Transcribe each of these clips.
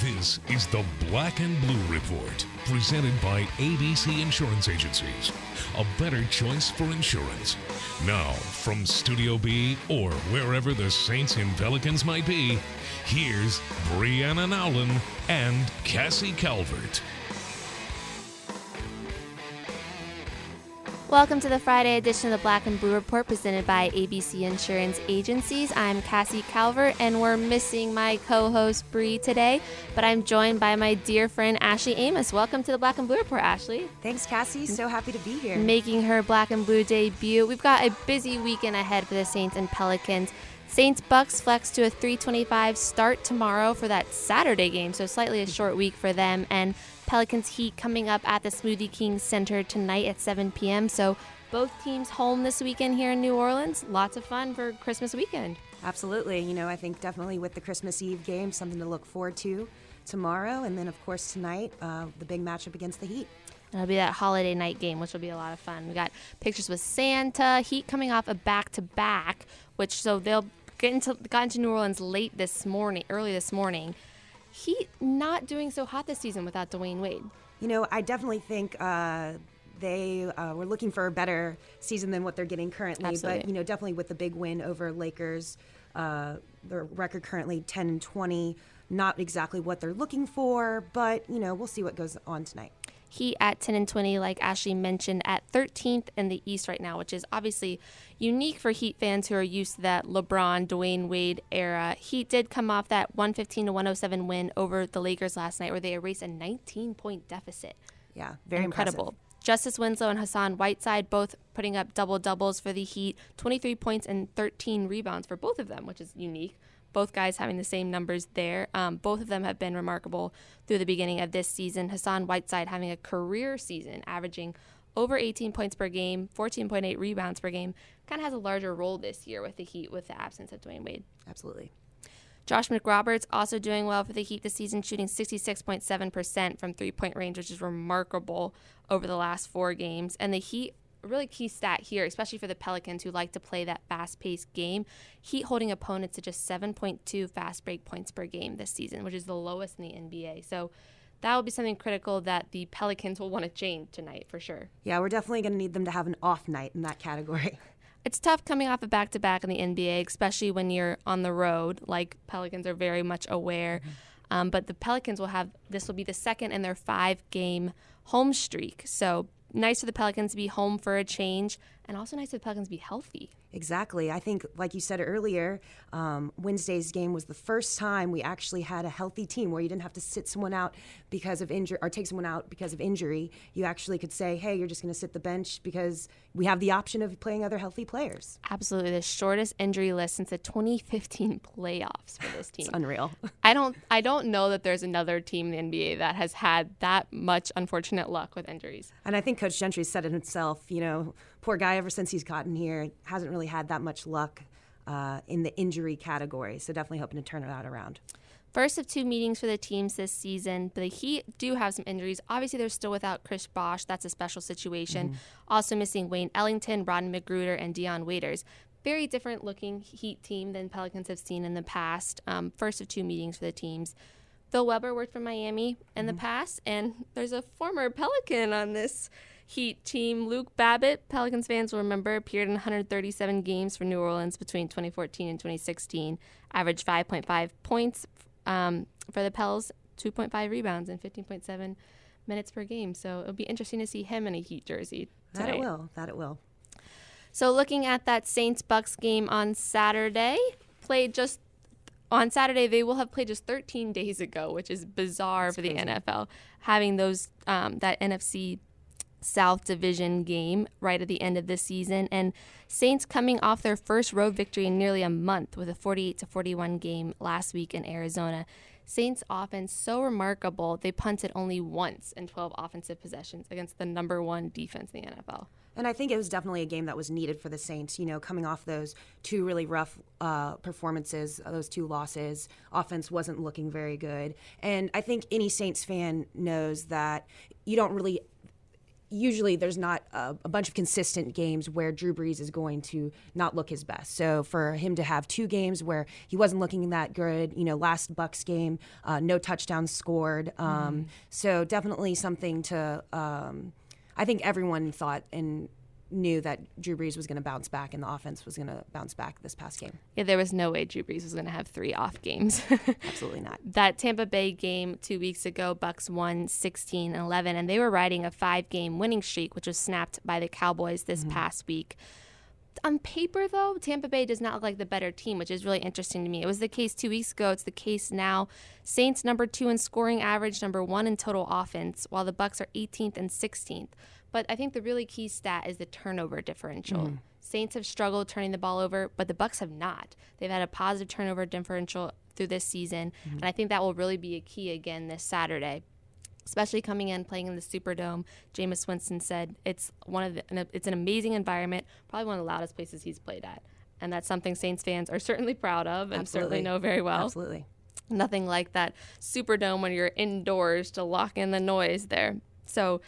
This is the Black and Blue Report, presented by ABC Insurance Agencies. A better choice for insurance. Now, from Studio B or wherever the Saints and Pelicans might be, here's Brianna Nowlin and Cassie Calvert. Welcome to the Friday edition of the Black and Blue Report presented by ABC Insurance Agencies. I'm Cassie Calvert and we're missing my co host Bree today, but I'm joined by my dear friend Ashley Amos. Welcome to the Black and Blue Report, Ashley. Thanks, Cassie. So happy to be here. Making her Black and Blue debut. We've got a busy weekend ahead for the Saints and Pelicans. Saints Bucks flex to a 325 start tomorrow for that Saturday game, so slightly a short week for them. And Pelicans Heat coming up at the Smoothie King Center tonight at 7 p.m. So both teams home this weekend here in New Orleans. Lots of fun for Christmas weekend. Absolutely. You know, I think definitely with the Christmas Eve game, something to look forward to tomorrow. And then, of course, tonight, uh, the big matchup against the Heat. It'll be that holiday night game, which will be a lot of fun. We got pictures with Santa, Heat coming off a back to back, which so they'll get into got into New Orleans late this morning, early this morning. Heat not doing so hot this season without Dwyane Wade. You know, I definitely think uh, they uh, were looking for a better season than what they're getting currently. Absolutely. But you know, definitely with the big win over Lakers, uh, their record currently 10 and 20. Not exactly what they're looking for, but you know, we'll see what goes on tonight. Heat at 10 and 20, like Ashley mentioned, at 13th in the East right now, which is obviously unique for Heat fans who are used to that LeBron, Dwyane Wade era. Heat did come off that 115 to 107 win over the Lakers last night, where they erased a 19 point deficit. Yeah, very incredible. impressive. Justice Winslow and Hassan Whiteside both putting up double doubles for the Heat, 23 points and 13 rebounds for both of them, which is unique. Both guys having the same numbers there. Um, both of them have been remarkable through the beginning of this season. Hassan Whiteside having a career season, averaging over 18 points per game, 14.8 rebounds per game. Kind of has a larger role this year with the Heat with the absence of Dwyane Wade. Absolutely. Josh McRoberts also doing well for the Heat this season, shooting 66.7% from three point range, which is remarkable over the last four games. And the Heat, a really key stat here, especially for the Pelicans who like to play that fast paced game, Heat holding opponents to just 7.2 fast break points per game this season, which is the lowest in the NBA. So that will be something critical that the Pelicans will want to change tonight for sure. Yeah, we're definitely going to need them to have an off night in that category. it's tough coming off a back to back in the NBA, especially when you're on the road. Like Pelicans are very much aware. Mm-hmm. Um, but the Pelicans will have this will be the second in their five game home streak. So nice for the Pelicans to be home for a change, and also nice the Pelicans be healthy. Exactly. I think, like you said earlier, um, Wednesday's game was the first time we actually had a healthy team where you didn't have to sit someone out because of injury or take someone out because of injury. You actually could say, hey, you're just going to sit the bench because we have the option of playing other healthy players. Absolutely. The shortest injury list since the 2015 playoffs for this team. It's unreal. I don't I don't know that there's another team in the NBA that has had that much unfortunate luck with injuries. And I think Coach Gentry said it himself, you know, poor guy ever since he's gotten here hasn't really had that much luck uh, in the injury category. So definitely hoping to turn that around. First of two meetings for the teams this season, but the Heat do have some injuries. Obviously, they're still without Chris Bosh. That's a special situation. Mm-hmm. Also missing Wayne Ellington, Rodney McGruder, and Dion Waiters. Very different looking Heat team than Pelicans have seen in the past. Um, first of two meetings for the teams. Phil Weber worked for Miami in mm-hmm. the past, and there's a former Pelican on this Heat team. Luke Babbitt, Pelicans fans will remember, appeared in 137 games for New Orleans between 2014 and 2016, averaged 5.5 points um, for the Pels, 2.5 rebounds, and 15.7 minutes per game. So it'll be interesting to see him in a Heat jersey. Tonight. That it will. That it will. So looking at that Saints Bucks game on Saturday, played just on Saturday. They will have played just 13 days ago, which is bizarre That's for the NFL. Having those um, that NFC South Division game right at the end of the season, and Saints coming off their first road victory in nearly a month with a 48 to 41 game last week in Arizona. Saints offense so remarkable they punted only once in 12 offensive possessions against the number one defense in the NFL. And I think it was definitely a game that was needed for the Saints. You know, coming off those two really rough uh, performances, those two losses, offense wasn't looking very good. And I think any Saints fan knows that you don't really usually there's not a, a, bunch of consistent games where Drew Brees is going to not look his best. So for him to have two games where he wasn't looking that good, you know, last Bucks game, uh, no touchdowns scored. Um, mm. So definitely something to. Um, I think everyone thought and knew that Drew Brees was going to bounce back and the offense was going to bounce back this past game. Yeah, there was no way Drew Brees was going to have three off games. Absolutely not. That Tampa Bay game two weeks ago, Bucks won 16 11, and they were riding a five game winning streak, which was snapped by the Cowboys this mm-hmm. past week. On paper, though, Tampa Bay does not look like the better team, which is really interesting to me. It was the case two weeks ago. It's the case now. Saints number two in scoring average, number one in total offense, while the Bucks are 18th and 16th. But I think the really key stat is the turnover differential. Mm. Saints have struggled turning the ball over, but the Bucks have not. They've had a positive turnover differential through this season, mm-hmm. and I think that will really be a key again this Saturday. Especially coming in playing in the Superdome, Jameis Winston said it's one of the, it's an amazing environment, probably one of the loudest places he's played at, and that's something Saints fans are certainly proud of and Absolutely. certainly know very well. Absolutely, nothing like that Superdome when you're indoors to lock in the noise there. So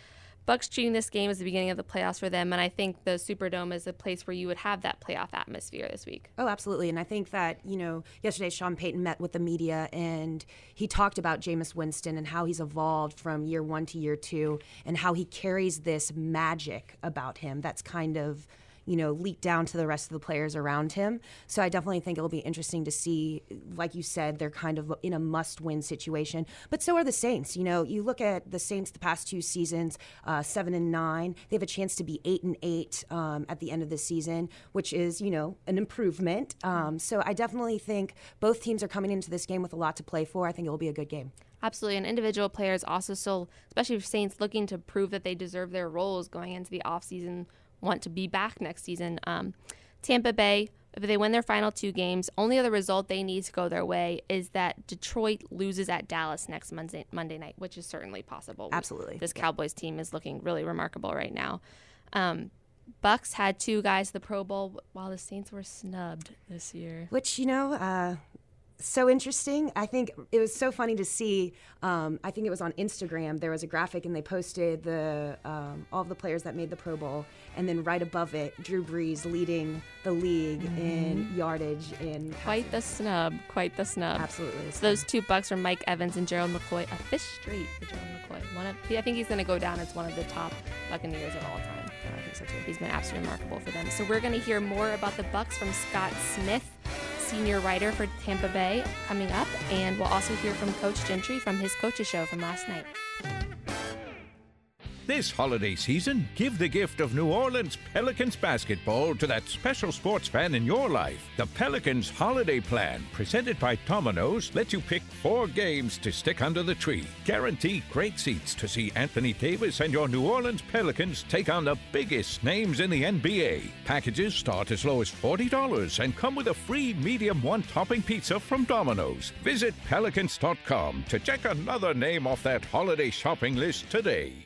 Bucks treating this game as the beginning of the playoffs for them, and I think the Superdome is a place where you would have that playoff atmosphere this week. Oh, absolutely, and I think that you know yesterday Sean Payton met with the media and he talked about Jameis Winston and how he's evolved from year one to year two, and how he carries this magic about him that's kind of you know, leak down to the rest of the players around him. So I definitely think it'll be interesting to see. Like you said, they're kind of in a must-win situation, but so are the Saints. You know, you look at the Saints the past two seasons, uh, seven and nine. They have a chance to be eight and eight um, at the end of the season, which is you know an improvement. Um, so I definitely think both teams are coming into this game with a lot to play for. I think it will be a good game. Absolutely. And individual players also still, especially Saints, looking to prove that they deserve their roles going into the offseason want to be back next season. Um, Tampa Bay, if they win their final two games, only other result they need to go their way is that Detroit loses at Dallas next Monday, Monday night, which is certainly possible. Absolutely. This Cowboys team is looking really remarkable right now. Um, Bucks had two guys the Pro Bowl while the Saints were snubbed this year. Which, you know, uh, so interesting. I think it was so funny to see. Um, I think it was on Instagram. There was a graphic, and they posted the um, all of the players that made the Pro Bowl, and then right above it, Drew Brees leading the league mm-hmm. in yardage and quite the snub. Quite the snub. Absolutely. So those two bucks are Mike Evans and Gerald McCoy. A fish street for Gerald McCoy. One of, I think he's going to go down as one of the top Buccaneers of all time. I think so too. He's been absolutely remarkable for them. So we're going to hear more about the Bucks from Scott Smith senior writer for Tampa Bay, coming up. And we'll also hear from Coach Gentry from his coaches show from last night. This holiday season, give the gift of New Orleans Pelicans basketball to that special sports fan in your life. The Pelicans Holiday Plan, presented by Domino's, lets you pick four games to stick under the tree. Guarantee great seats to see Anthony Davis and your New Orleans Pelicans take on the biggest names in the NBA. Packages start as low as $40 and come with a free medium one topping pizza from Domino's. Visit pelicans.com to check another name off that holiday shopping list today.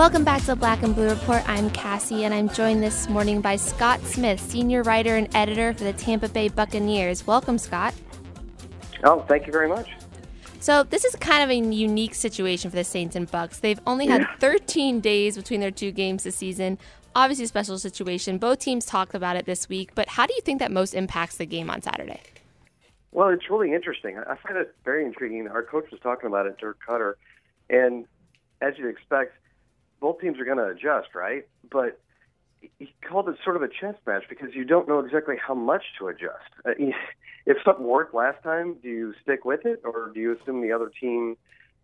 Welcome back to the Black and Blue Report. I'm Cassie, and I'm joined this morning by Scott Smith, senior writer and editor for the Tampa Bay Buccaneers. Welcome, Scott. Oh, thank you very much. So this is kind of a unique situation for the Saints and Bucks. They've only had 13 days between their two games this season. Obviously, a special situation. Both teams talked about it this week, but how do you think that most impacts the game on Saturday? Well, it's really interesting. I find it very intriguing. Our coach was talking about it, Dirk Koetter, and as you'd expect, both teams are going to adjust, right? But he called it sort of a chess match because you don't know exactly how much to adjust. Uh, if something worked last time, do you stick with it, or do you assume the other team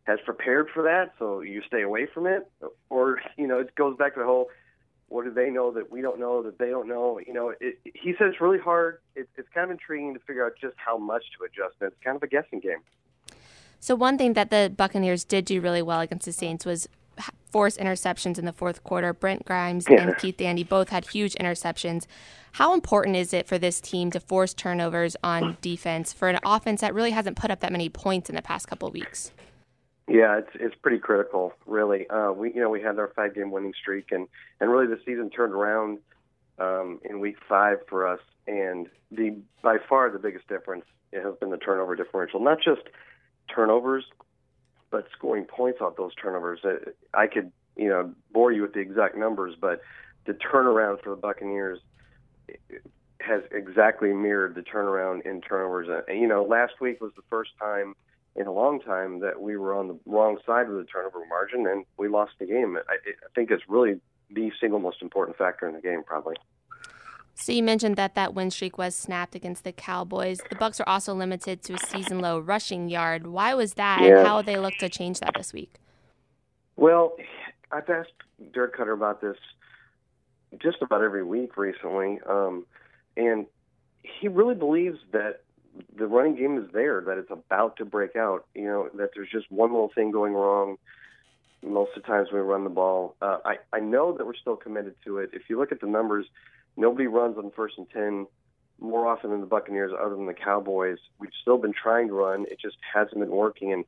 has prepared for that, so you stay away from it? Or you know, it goes back to the whole what do they know that we don't know that they don't know? You know, it, he said it's really hard. It, it's kind of intriguing to figure out just how much to adjust. It's kind of a guessing game. So one thing that the Buccaneers did do really well against the Saints was force interceptions in the fourth quarter. Brent Grimes yeah. and Keith Tandy both had huge interceptions. How important is it for this team to force turnovers on defense for an offense that really hasn't put up that many points in the past couple of weeks? Yeah, it's it's pretty critical, really. Uh, we you know we had our five game winning streak, and and really the season turned around um, in week five for us. And the by far the biggest difference has been the turnover differential, not just turnovers, but scoring points off those turnovers. Uh, I could, you know, bore you with the exact numbers, but the turnaround for the Buccaneers has exactly mirrored the turnaround in turnovers. And, you know, last week was the first time in a long time that we were on the wrong side of the turnover margin and we lost the game. I, I think it's really the single most important factor in the game, probably. So you mentioned that that win streak was snapped against the Cowboys. The Bucks are also limited to a season low rushing yard. Why was that, yeah. and how they look to change that this week? Well, I've asked Dirk Koetter about this just about every week recently, um, and he really believes that the running game is there, that it's about to break out. You know, that there's just one little thing going wrong most of the times we run the ball. Uh, I I know that we're still committed to it. If you look at the numbers Nobody runs on first and 10 more often than the Buccaneers, other than the Cowboys. We've still been trying to run. It just hasn't been working. And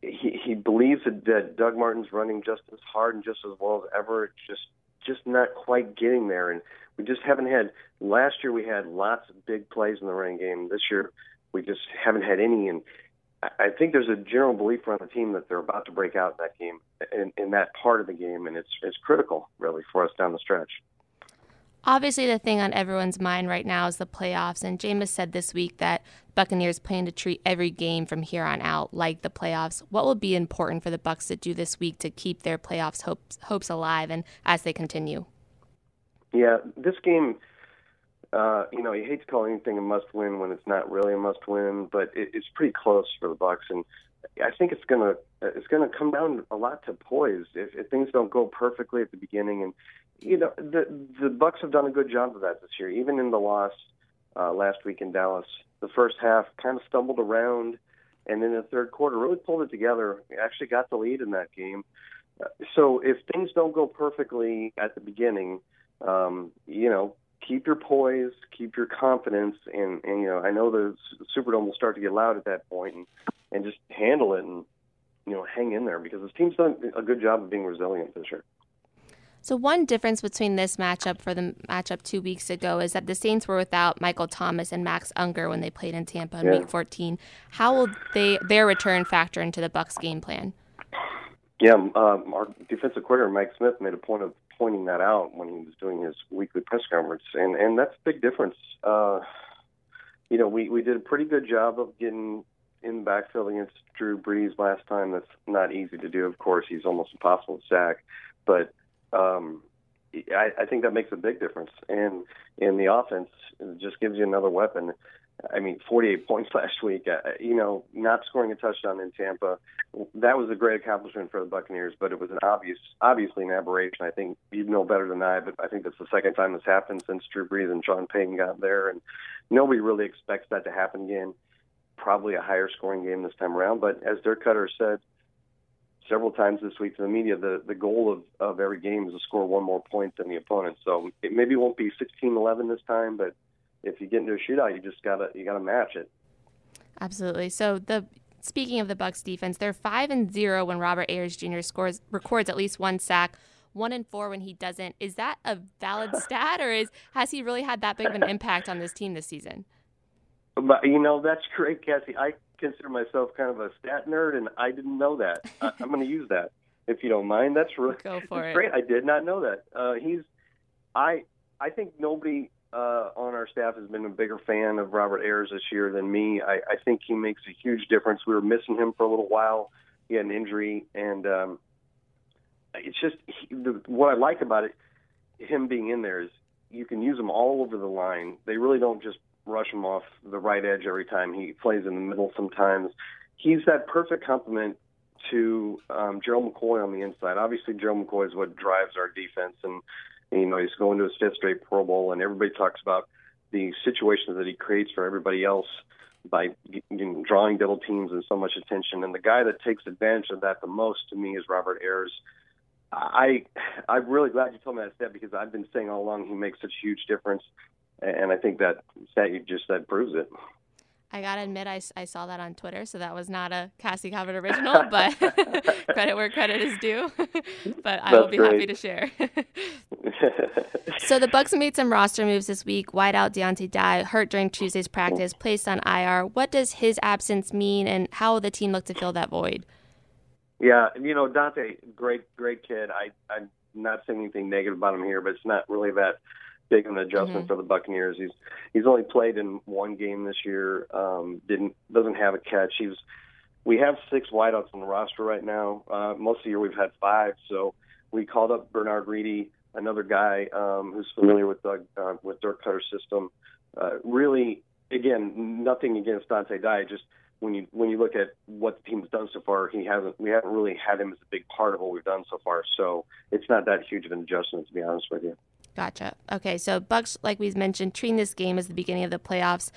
he, he believes that, that Doug Martin's running just as hard and just as well as ever. Just just not quite getting there. And we just haven't had. Last year we had lots of big plays in the running game. This year we just haven't had any. And I think there's a general belief around the team that they're about to break out in that game, in, in that part of the game, and it's it's critical really for us down the stretch. Obviously, the thing on everyone's mind right now is the playoffs, and Jameis said this week that Buccaneers plan to treat every game from here on out like the playoffs. What will be important for the Bucks to do this week to keep their playoffs hopes hopes alive and as they continue? Yeah, this game, uh, you know, you hate to call anything a must-win when it's not really a must-win, but it, it's pretty close for the Bucks, and I think it's gonna it's gonna come down a lot to poise. If, if things don't go perfectly at the beginning, and you know the the Bucks have done a good job of that this year. Even in the loss uh, last week in Dallas, the first half kind of stumbled around, and then the third quarter really pulled it together. Actually got the lead in that game. Uh, so if things don't go perfectly at the beginning, um, you know, keep your poise, keep your confidence, and, and you know, I know the Superdome will start to get loud at that point, and, and just handle it and you know hang in there because this team's done a good job of being resilient this year. So one difference between this matchup for the matchup two weeks ago is that the Saints were without Michael Thomas and Max Unger when they played in Tampa in yeah. Week 14. How will they their return factor into the Bucks game plan? Yeah, um, our defensive coordinator Mike Smith made a point of pointing that out when he was doing his weekly press conference, and and that's a big difference. Uh, you know, we we did a pretty good job of getting in the backfield against Drew Brees last time. That's not easy to do. Of course, he's almost impossible to sack, but um, I, I think that makes a big difference. And in the offense, it just gives you another weapon. I mean, 48 points last week. Uh, you know, not scoring a touchdown in Tampa, that was a great accomplishment for the Buccaneers. But it was an obvious, obviously an aberration. I think you know better than I, but I think that's the second time this happened since Drew Brees and Sean Payton got there, and nobody really expects that to happen again. Probably a higher scoring game this time around. But as Dirk Koetter said, several times this week to the media, the, the goal of, of every game is to score one more point than the opponent. So it maybe won't be 16-11 this time, but if you get into a shootout, you just gotta you gotta match it. Absolutely. So the speaking of the Bucks defense, they're five and zero when Robert Ayers Jr. scores records at least one sack, one and four when he doesn't. Is that a valid stat, or is has he really had that big of an impact on this team this season? But you know that's great, Cassie. I consider myself kind of a stat nerd, and I didn't know that. I, am going to use that if you don't mind. That's really Go for it. great. I did not know that. Uh, he's, I, I think nobody uh, on our staff has been a bigger fan of Robert Ayers this year than me. I, I think he makes a huge difference. We were missing him for a little while. He had an injury, and um, it's just he, the, what I like about it, him being in there is you can use him all over the line. They really don't just rush him off the right edge every time. He plays in the middle sometimes. He's that perfect complement to um, Gerald McCoy on the inside. Obviously, Gerald McCoy is what drives our defense, and you know he's going to his fifth straight Pro Bowl, and everybody talks about the situations that he creates for everybody else by you know, drawing double teams and so much attention. And the guy that takes advantage of that the most to me is Robert Ayers. I I'm really glad you told me that stat because I've been saying all along he makes such a huge difference, and I think that stat you just said proves it. I gotta admit, I, I saw that on Twitter, so that was not a Cassie Calvert original, but credit where credit is due. but I That's will be great. happy to share. so the Bucks made some roster moves this week. Wideout Donteea Dye hurt during Tuesday's practice, placed on IR. What does his absence mean, and how will the team look to fill that void? Yeah, you know Dante, great, great kid. I I'm not saying anything negative about him here, but it's not really that big of an adjustment Mhm. for the Buccaneers. He's he's only played in one game this year. Um, didn't doesn't have a catch. He's we have six wideouts on the roster right now. Uh, most of the year we've had five. So we called up Bernard Reedy, another guy um, who's familiar with Doug, uh, with Dirk Koetter's system. Uh, really, again, nothing against Dante Dye. Just when you when you look at what the team's done so far, he hasn't. We haven't really had him as a big part of what we've done so far. So it's not that huge of an adjustment, to be honest with you. Gotcha. Okay, so Bucks, like we mentioned, treating this game as the beginning of the playoffs.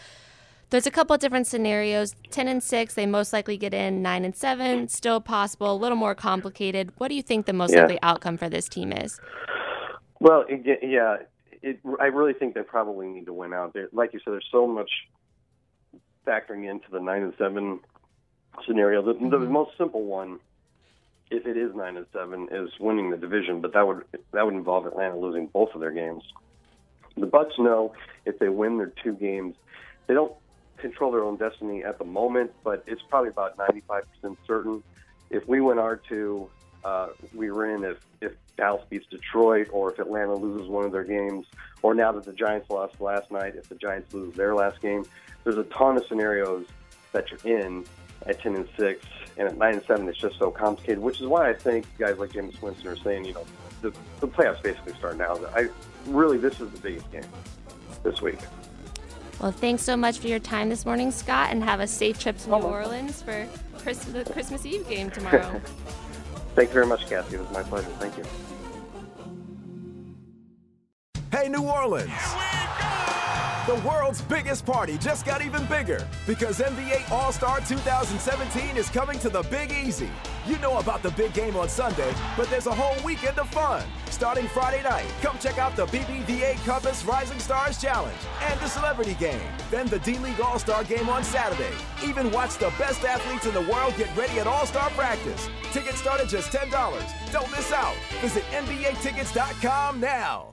There's a couple of different scenarios. Ten and six, they most likely get in. Nine and seven, still possible. A little more complicated. What do you think the most Yeah. likely outcome for this team is? Well, it, yeah, it, I really think they probably need to win out. There, like you said, there's so much factoring into the nine and seven scenario. The, the mm-hmm. most simple one, if it is nine and seven, is winning the division. But that would that would involve Atlanta losing both of their games. The Bucks know if they win their two games, they don't control their own destiny at the moment, but it's probably about 95% certain. If we win our two, uh, we were in. If if Dallas beats Detroit, or if Atlanta loses one of their games, or now that the Giants lost last night, if the Giants lose their last game, there's a ton of scenarios that you're in at 10 and 6, and at 9 and 7, it's just so complicated. Which is why I think guys like Jameis Winston are saying, you know, the, the playoffs basically start now. I really this is the biggest game this week. Well, thanks so much for your time this morning, Scott, and have a safe trip to New oh. Orleans for Chris- the Christmas Eve game tomorrow. Thank you very much, Cassie. It was my pleasure. Thank you. Hey, New Orleans! The world's biggest party just got even bigger because NBA All Star 2017 is coming to the Big Easy. You know about the big game on Sunday, but there's a whole weekend of fun. Starting Friday night, come check out the BBVA Compass Rising Stars Challenge and the Celebrity Game. Then the D League All Star Game on Saturday. Even watch the best athletes in the world get ready at All Star practice. Tickets start at just $10. Don't miss out. Visit NBATickets.com now.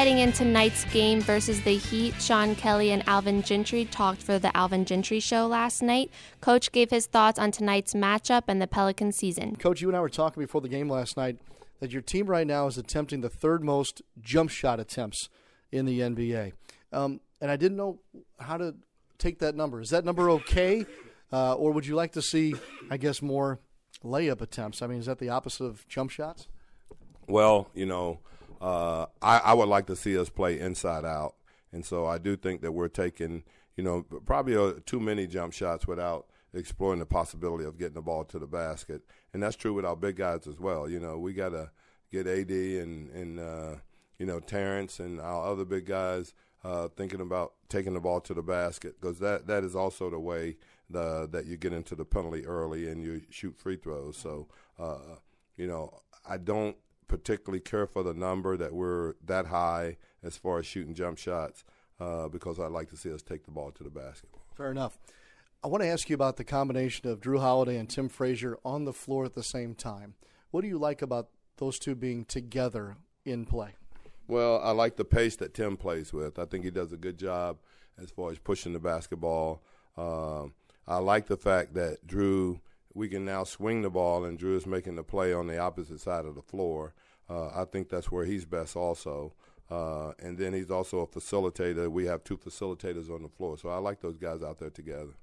Heading into tonight's game versus the Heat, Sean Kelley and Alvin Gentry talked for the Alvin Gentry show last night. Coach gave his thoughts on tonight's matchup and the Pelican season. Coach, you and I were talking before the game last night that your team right now is attempting the third most jump shot attempts in the NBA. Um, and I didn't know how to take that number. Is that number okay? Uh, or would you like to see, I guess, more layup attempts? I mean, is that the opposite of jump shots? Well, you know, uh, I, I would like to see us play inside out, and so I do think that we're taking you know, probably uh, too many jump shots without exploring the possibility of getting the ball to the basket. And that's true with our big guys as well. You know, we got to get AD and, and uh, you know, Terrence and our other big guys uh, thinking about taking the ball to the basket because that, that is also the way the, that you get into the penalty early and you shoot free throws. So, uh, you know, I don't particularly care for the number that we're that high as far as shooting jump shots uh, because I'd like to see us take the ball to the basket. Fair enough. I want to ask you about the combination of Jrue Holiday and Tim Frazier on the floor at the same time. What do you like about those two being together in play? Well, I like the pace that Tim plays with. I think he does a good job as far as pushing the basketball. Uh, I like the fact that Jrue, we can now swing the ball, and Jrue is making the play on the opposite side of the floor. Uh, I think that's where he's best also. Uh, and then he's also a facilitator. We have two facilitators on the floor, so I like those guys out there together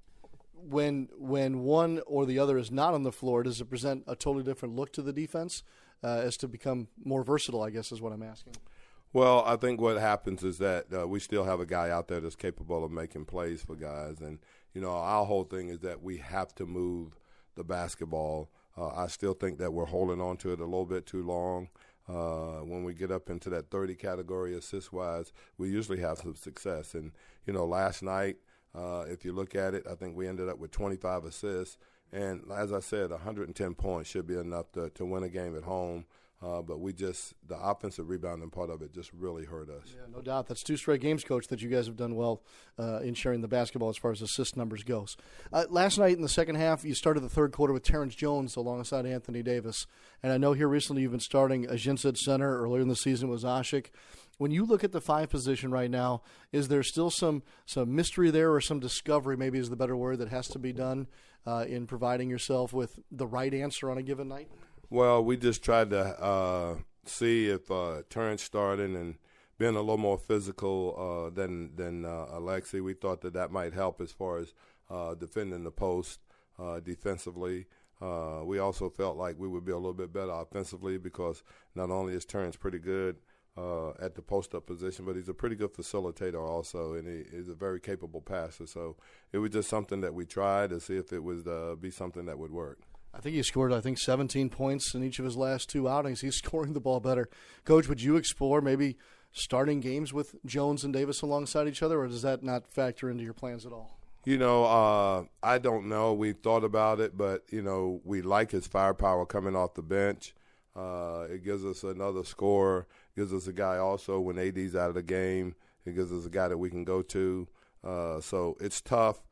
when when one or the other is not on the floor, does it present a totally different look to the defense uh, as to become more versatile? I guess is what I'm asking. Well, I think what happens is that uh, we still have a guy out there that's capable of making plays for guys, and you know our whole thing is that we have to move the basketball. Uh, I still think that we're holding on to it a little bit too long. Uh, when we get up into that 30 category assist wise, we usually have some success. And, you know, last night uh, if you look at it, I think we ended up with 25 assists. And as I said, 110 points should be enough to, to win a game at home. Uh, but we just the offensive rebounding part of it just really hurt us. Yeah, no doubt. That's two straight games, coach. That you guys have done well uh, in sharing the basketball as far as assist numbers goes. Uh, last night in the second half, you started the third quarter with Terrence Jones alongside Anthony Davis, and I know here recently you've been starting Ajinça center. Earlier in the season was Asik. When you look at the five position right now, is there still some some mystery there, or some discovery? Maybe is the better word that has to be done uh, in providing yourself with the right answer on a given night. Well, we just tried to uh, see if uh, Terrence starting and being a little more physical uh, than than uh, Alexi. We thought that that might help as far as uh, defending the post uh, defensively. Uh, we also felt like we would be a little bit better offensively because not only is Terrence pretty good uh, at the post up position, but he's a pretty good facilitator also, and he is a very capable passer. So it was just something that we tried to see if it would be something that would work. I think he scored, I think, 17 points in each of his last two outings. He's scoring the ball better. Coach, would you explore maybe starting games with Jones and Davis alongside each other, or does that not factor into your plans at all? You know, uh, I don't know. We thought about it, but, you know, we like his firepower coming off the bench. Uh, it gives us another score gives us a guy also when AD's out of the game. It gives us a guy that we can go to. Uh, so it's tough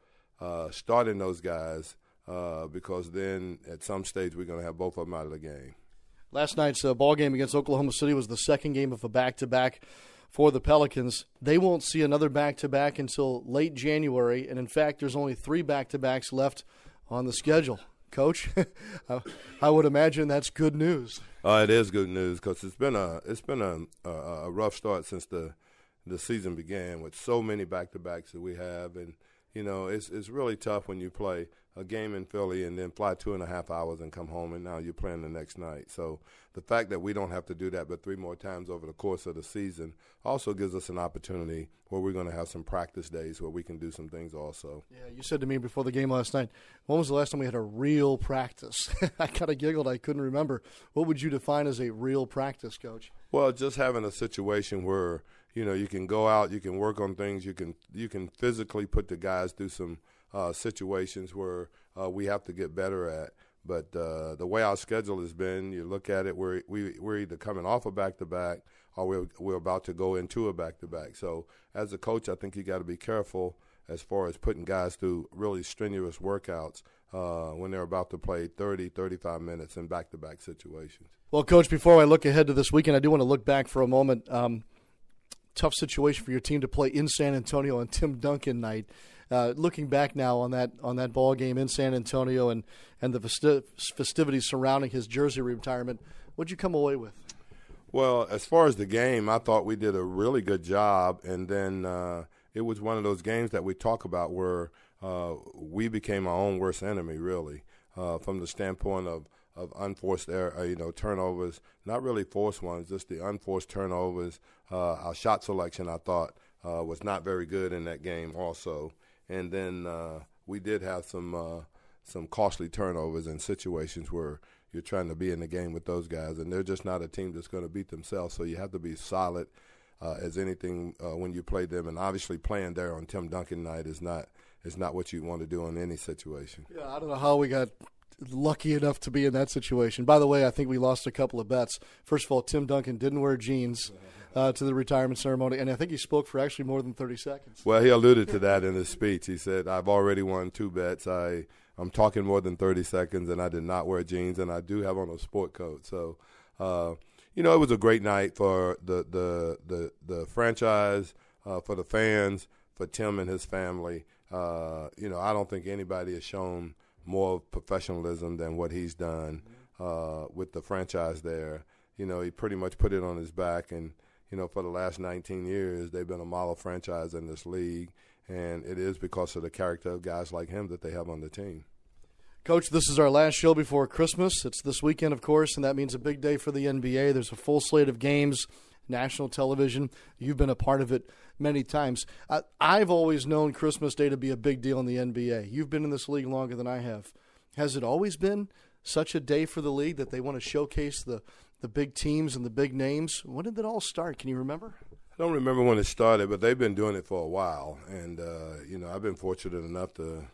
uh, starting those guys uh, because then at some stage we're going to have both of them out of the game. Last night's uh, ball game against Oklahoma City was the second game of a back-to-back for the Pelicans. They won't see another back-to-back until late January, and in fact, there's only three back-to-backs left on the schedule. Coach, I would imagine that's good news. Uh, it is good news because it's been a it's been a, a, a rough start since the the season began with so many back to backs that we have, and you know it's it's really tough when you play a game in Philly and then fly two and a half hours and come home, and now you're playing the next night. So the fact that we don't have to do that but three more times over the course of the season also gives us an opportunity where we're going to have some practice days where we can do some things also. Yeah, you said to me before the game last night, when was the last time we had a real practice? I kind of giggled. I couldn't remember. What would you define as a real practice, coach? Well, just having a situation where you know you can go out, you can work on things, you can you can physically put the guys through some – uh, situations where uh, we have to get better at. But uh, the way our schedule has been, you look at it, we're, we, we're either coming off a back to back or we're, we're about to go into a back to back. So, as a coach, I think you got to be careful as far as putting guys through really strenuous workouts uh, when they're about to play 30, 35 minutes in back to back situations. Well, Coach, before I look ahead to this weekend, I do want to look back for a moment. Um, tough situation for your team to play in San Antonio on Tim Duncan night. Uh, looking back now on that on that ball game in San Antonio and and the festi- festivities surrounding his jersey retirement, what'd you come away with? Well, as far as the game, I thought we did a really good job, and then uh, it was one of those games that we talk about where uh, we became our own worst enemy, really, uh, from the standpoint of of unforced error, uh, you know, turnovers, not really forced ones, just the unforced turnovers. Uh, our shot selection, I thought, uh, was not very good in that game, also. and then uh, we did have some uh, some costly turnovers and situations where you're trying to be in the game with those guys, and they're just not a team that's going to beat themselves. So you have to be solid uh, as anything when you play them, and obviously playing there on Tim Duncan night is not is not what you want to do in any situation. Yeah, I don't know how we got lucky enough to be in that situation. By the way, I think we lost a couple of bets. First of all, Tim Duncan didn't wear jeans. Uh, to the retirement ceremony, and I think he spoke for actually more than 30 seconds. Well, he alluded to that in his speech. He said, "I've already won two bets. I I'm talking more than 30 seconds, and I did not wear jeans, and I do have on a sport coat. So, uh, you know, it was a great night for the the the, the franchise, uh, for the fans, for Tim and his family. Uh, you know, I don't think anybody has shown more professionalism than what he's done uh, with the franchise there. You know, he pretty much put it on his back, and you know, for the last 19 years, they've been a model franchise in this league, and it is because of the character of guys like him that they have on the team. Coach, this is our last show before Christmas. It's this weekend, of course, and that means a big day for the NBA. There's a full slate of games, national television. You've been a part of it many times. I, I've always known Christmas Day to be a big deal in the NBA. You've been in this league longer than I have. Has it always been such a day for the league that they want to showcase the the big teams and the big names. When did it all start? Can you remember? I don't remember when it started, but they've been doing it for a while. And, uh, you know, I've been fortunate enough to,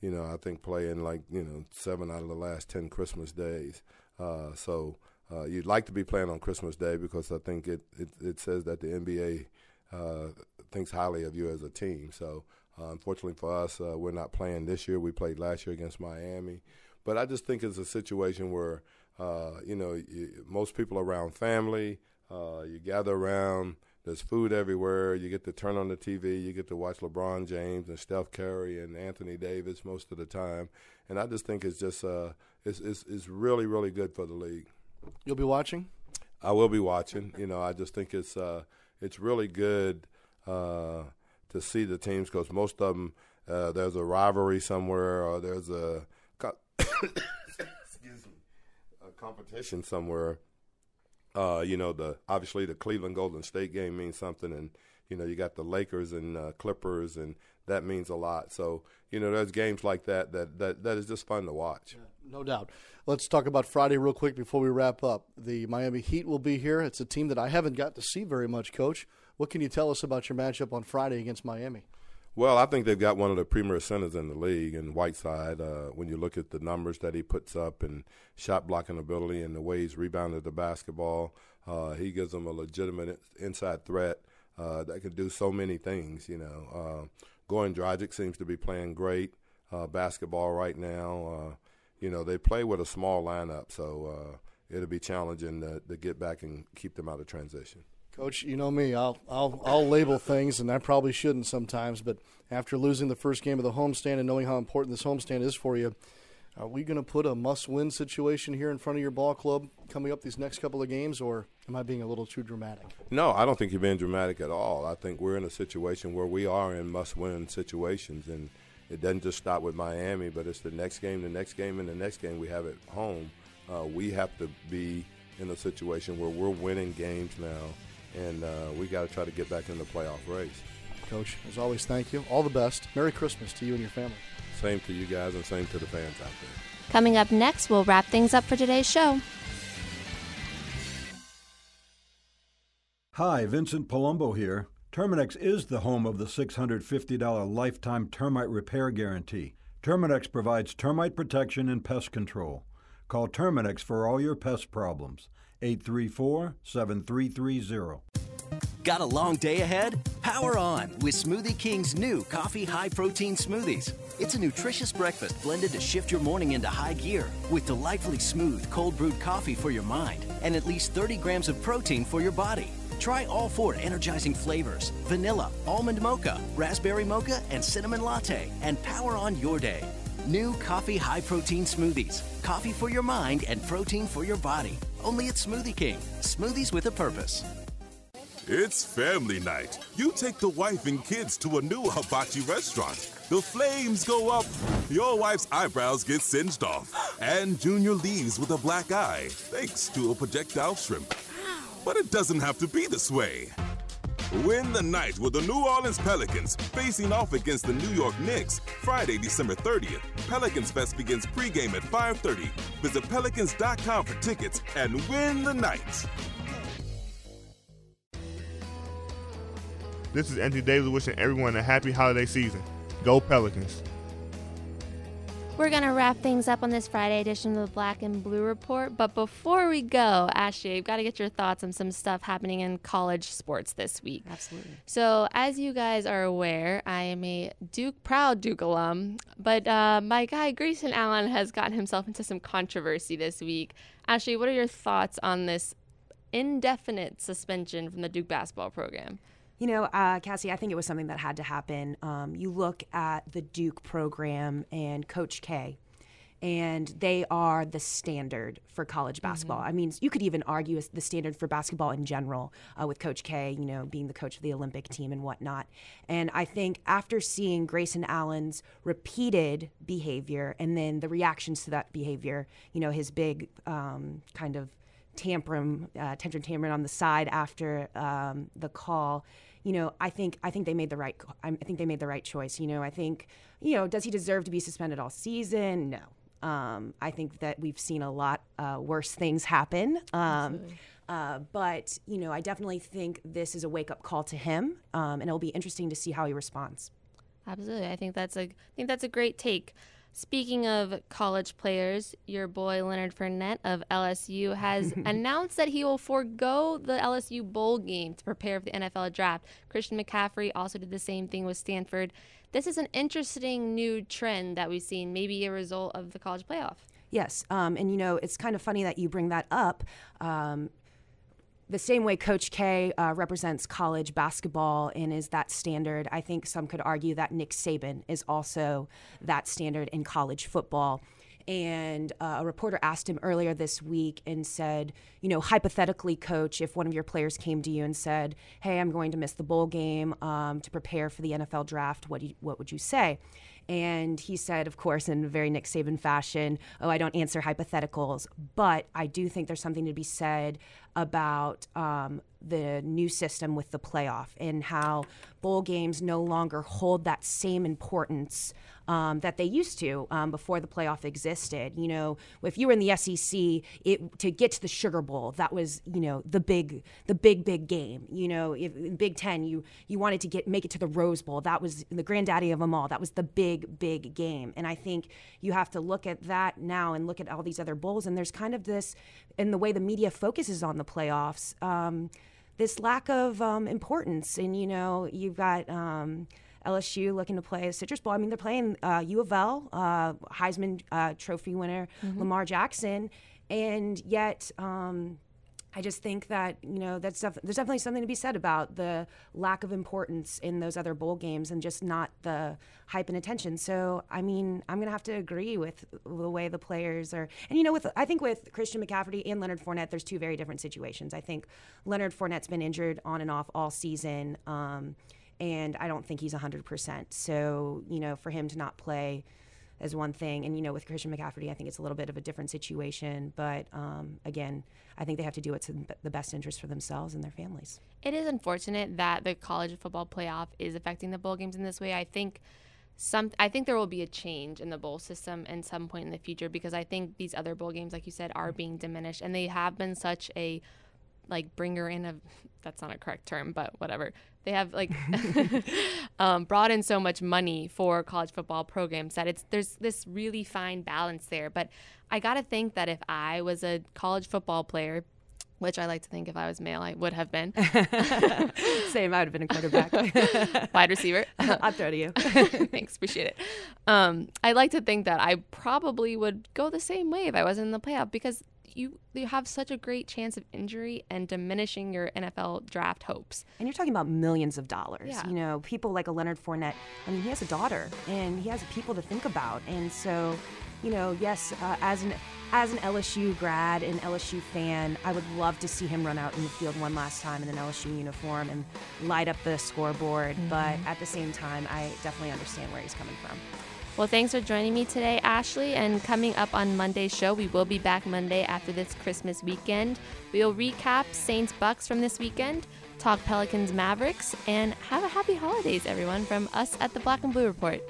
you know, I think play in like, you know, seven out of the last 10 Christmas days. Uh, so uh, you'd like to be playing on Christmas Day because I think it, it, it says that the NBA uh, thinks highly of you as a team. So uh, unfortunately for us, uh, we're not playing this year. We played last year against Miami. But I just think it's a situation where – uh, you know, you, most people around family. Uh, you gather around. There's food everywhere. You get to turn on the TV. You get to watch LeBron James and Steph Curry and Anthony Davis most of the time. And I just think it's just it's, it's it's really really good for the league. You'll be watching. I will be watching. You know, I just think it's uh, it's really good uh, to see the teams because most of them uh, there's a rivalry somewhere or there's a competition somewhere. Uh, you know, the obviously the Cleveland Golden State game means something, and you know you got the Lakers and uh, Clippers, and that means a lot. So you know, there's games like that that that, that is just fun to watch. Yeah, no doubt. Let's talk about Friday real quick before we wrap up. The Miami Heat will be here. It's a team that I haven't got to see very much, Coach. What can you tell us about your matchup on Friday against Miami? Well, I think they've got one of the premier centers in the league, and Whiteside. Uh, when you look at the numbers that he puts up and shot blocking ability and the way he's rebounded the basketball, uh, he gives them a legitimate inside threat uh, that can do so many things. You know, uh, Goran Dragic seems to be playing great uh, basketball right now. You know, they play with a small lineup, so uh, it'll be challenging to, to get back and keep them out of transition. Coach, you know me. I'll I'll I'll label things, and I probably shouldn't sometimes. But after losing the first game of the homestand and knowing how important this homestand is for you, are we going to put a must-win situation here in front of your ball club coming up these next couple of games, or am I being a little too dramatic? No, I don't think you're being dramatic at all. I think we're in a situation where we are in must-win situations, and it doesn't just stop with Miami, but it's the next game, the next game, and the next game we have at home. Uh, we have to be in a situation where we're winning games now and uh, we got to try to get back in the playoff race. Coach, as always, thank you. All the best. Merry Christmas to you and your family. Same to you guys, and same to the fans out there. Coming up next, we'll wrap things up for today's show. Hi, Vincent Palumbo here. Terminix is the home of the $650 lifetime termite repair guarantee. Terminix provides termite protection and pest control. Call Terminix for all your pest problems. 834 7330. Got a long day ahead? Power on with Smoothie King's new coffee high protein smoothies. It's a nutritious breakfast blended to shift your morning into high gear with delightfully smooth cold brewed coffee for your mind and at least 30 grams of protein for your body. Try all four energizing flavors vanilla, almond mocha, raspberry mocha, and cinnamon latte and power on your day. New coffee high protein smoothies. Coffee for your mind and protein for your body. Only at Smoothie King. Smoothies with a purpose. It's family night. You take the wife and kids to a new hibachi restaurant. The flames go up, your wife's eyebrows get singed off, and Junior leaves with a black eye thanks to a projectile shrimp. But it doesn't have to be this way. Win the night with the New Orleans Pelicans facing off against the New York Knicks Friday, December 30th. Pelicans Fest begins pregame at 5:30. Visit pelicans.com for tickets and win the night. This is Anthony Davis wishing everyone a happy holiday season. Go Pelicans. We're going to wrap things up on this Friday edition of the Black and Blue Report. But before we go, Ashley, I've got to get your thoughts on some stuff happening in college sports this week. Absolutely. So, as you guys are aware, I am a Duke, proud Duke alum. But uh, my guy, Grayson Allen, has gotten himself into some controversy this week. Ashley, what are your thoughts on this indefinite suspension from the Duke basketball program? You know, uh, Cassie, I think it was something that had to happen. Um, you look at the Duke program and Coach K, and they are the standard for college basketball. I mean, you could even argue the standard for basketball in general, uh, with Coach K, you know, being the coach of the Olympic team and whatnot. And I think after seeing Grayson Allen's repeated behavior and then the reactions to that behavior, you know, his big um, kind of tantrum, uh, tantrum, tantrum on the side after um, the call. You know, I think I think they made the right. I think they made the right choice. You know, I think you know, does he deserve to be suspended all season? No. Um, I think that we've seen a lot uh, worse things happen. Um, uh, but you know, I definitely think this is a wake up call to him, um, and it'll be interesting to see how he responds. Absolutely, I think that's a I think that's a great take. Speaking of college players, your boy Leonard Fournette of LSU has announced that he will forego the LSU bowl game to prepare for the NFL draft. Christian McCaffrey also did the same thing with Stanford. This is an interesting new trend that we've seen, maybe a result of the college playoff. Yes, um, and you know it's kind of funny that you bring that up. Um, the same way Coach K uh, represents college basketball and is that standard, I think some could argue that Nick Saban is also that standard in college football. And uh, a reporter asked him earlier this week and said, you know, hypothetically, coach, if one of your players came to you and said, hey, I'm going to miss the bowl game um, to prepare for the NFL draft, what, you, what would you say? And he said, of course, in very Nick Saban fashion, oh, I don't answer hypotheticals, but I do think there's something to be said about um, the new system with the playoff and how bowl games no longer hold that same importance um, that they used to um, before the playoff existed. You know, if you were in the SEC, it to get to the Sugar Bowl, that was you know the big, the big, big game. You know, if, in Big Ten, you you wanted to get make it to the Rose Bowl. That was the granddaddy of them all. That was the big, big big game. And I think you have to look at that now and look at all these other bowls. And there's kind of this, in the way the media focuses on the playoffs. Um, this lack of um, importance, and you know, you've got um, LSU looking to play a Citrus Bowl. I mean, they're playing uh, U of L, uh, Heisman uh, Trophy winner Mhm. Lamar Jackson, and yet. Um, I just think that you know that's def- there's definitely something to be said about the lack of importance in those other bowl games and just not the hype and attention. So I mean, I'm gonna have to agree with the way the players are. And you know, with I think with Christian McCaffrey and Leonard Fournette, there's two very different situations. I think Leonard Fournette's been injured on and off all season, um, and I don't think he's 100. percent So you know, for him to not play as one thing. And you know, with Christian McCaffrey, I think it's a little bit of a different situation. But um, again, I think they have to do what's in the best interest for themselves and their families. It is unfortunate that the college football playoff is affecting the bowl games in this way. I think some I think there will be a change in the bowl system at some point in the future because I think these other bowl games, like you said, are being diminished and they have been such a like bringer in of that's not a correct term, but whatever. They have like um, brought in so much money for college football programs that it's there's this really fine balance there. But I gotta think that if I was a college football player, which I like to think if I was male, I would have been. Same, I would have been a quarterback. Wide receiver. I'll throw to you. Thanks, appreciate it. Um, I like to think that I probably would go the same way if I was in the playoff because you you have such a great chance of injury and diminishing your NFL draft hopes. And you're talking about millions of dollars. Yeah. You know, people like a Leonard Fournette. I mean, he has a daughter and he has people to think about. And so, you know, yes, uh, as an as an LSU grad and LSU fan, I would love to see him run out in the field one last time in an LSU uniform and light up the scoreboard. But at the same time, I definitely understand where he's coming from. Well, thanks for joining me today, Ashley. And coming up on Monday's show, we will be back Monday after this Christmas weekend. We'll recap Saints Bucks from this weekend, talk Pelicans Mavericks, and have a happy holidays, everyone, from us at the Black and Blue Report.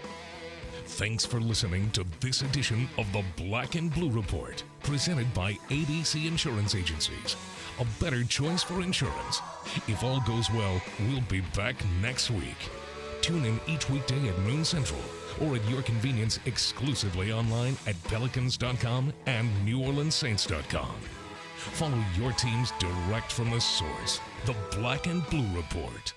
Thanks for listening to this edition of the Black and Blue Report, presented by ABC Insurance Agencies. A better choice for insurance. If all goes well, we'll be back next week. Tune in each weekday at noon central or at your convenience exclusively online at pelicans.com and neworleanssaints.com. Follow your teams direct from the source. The Black and Blue Report.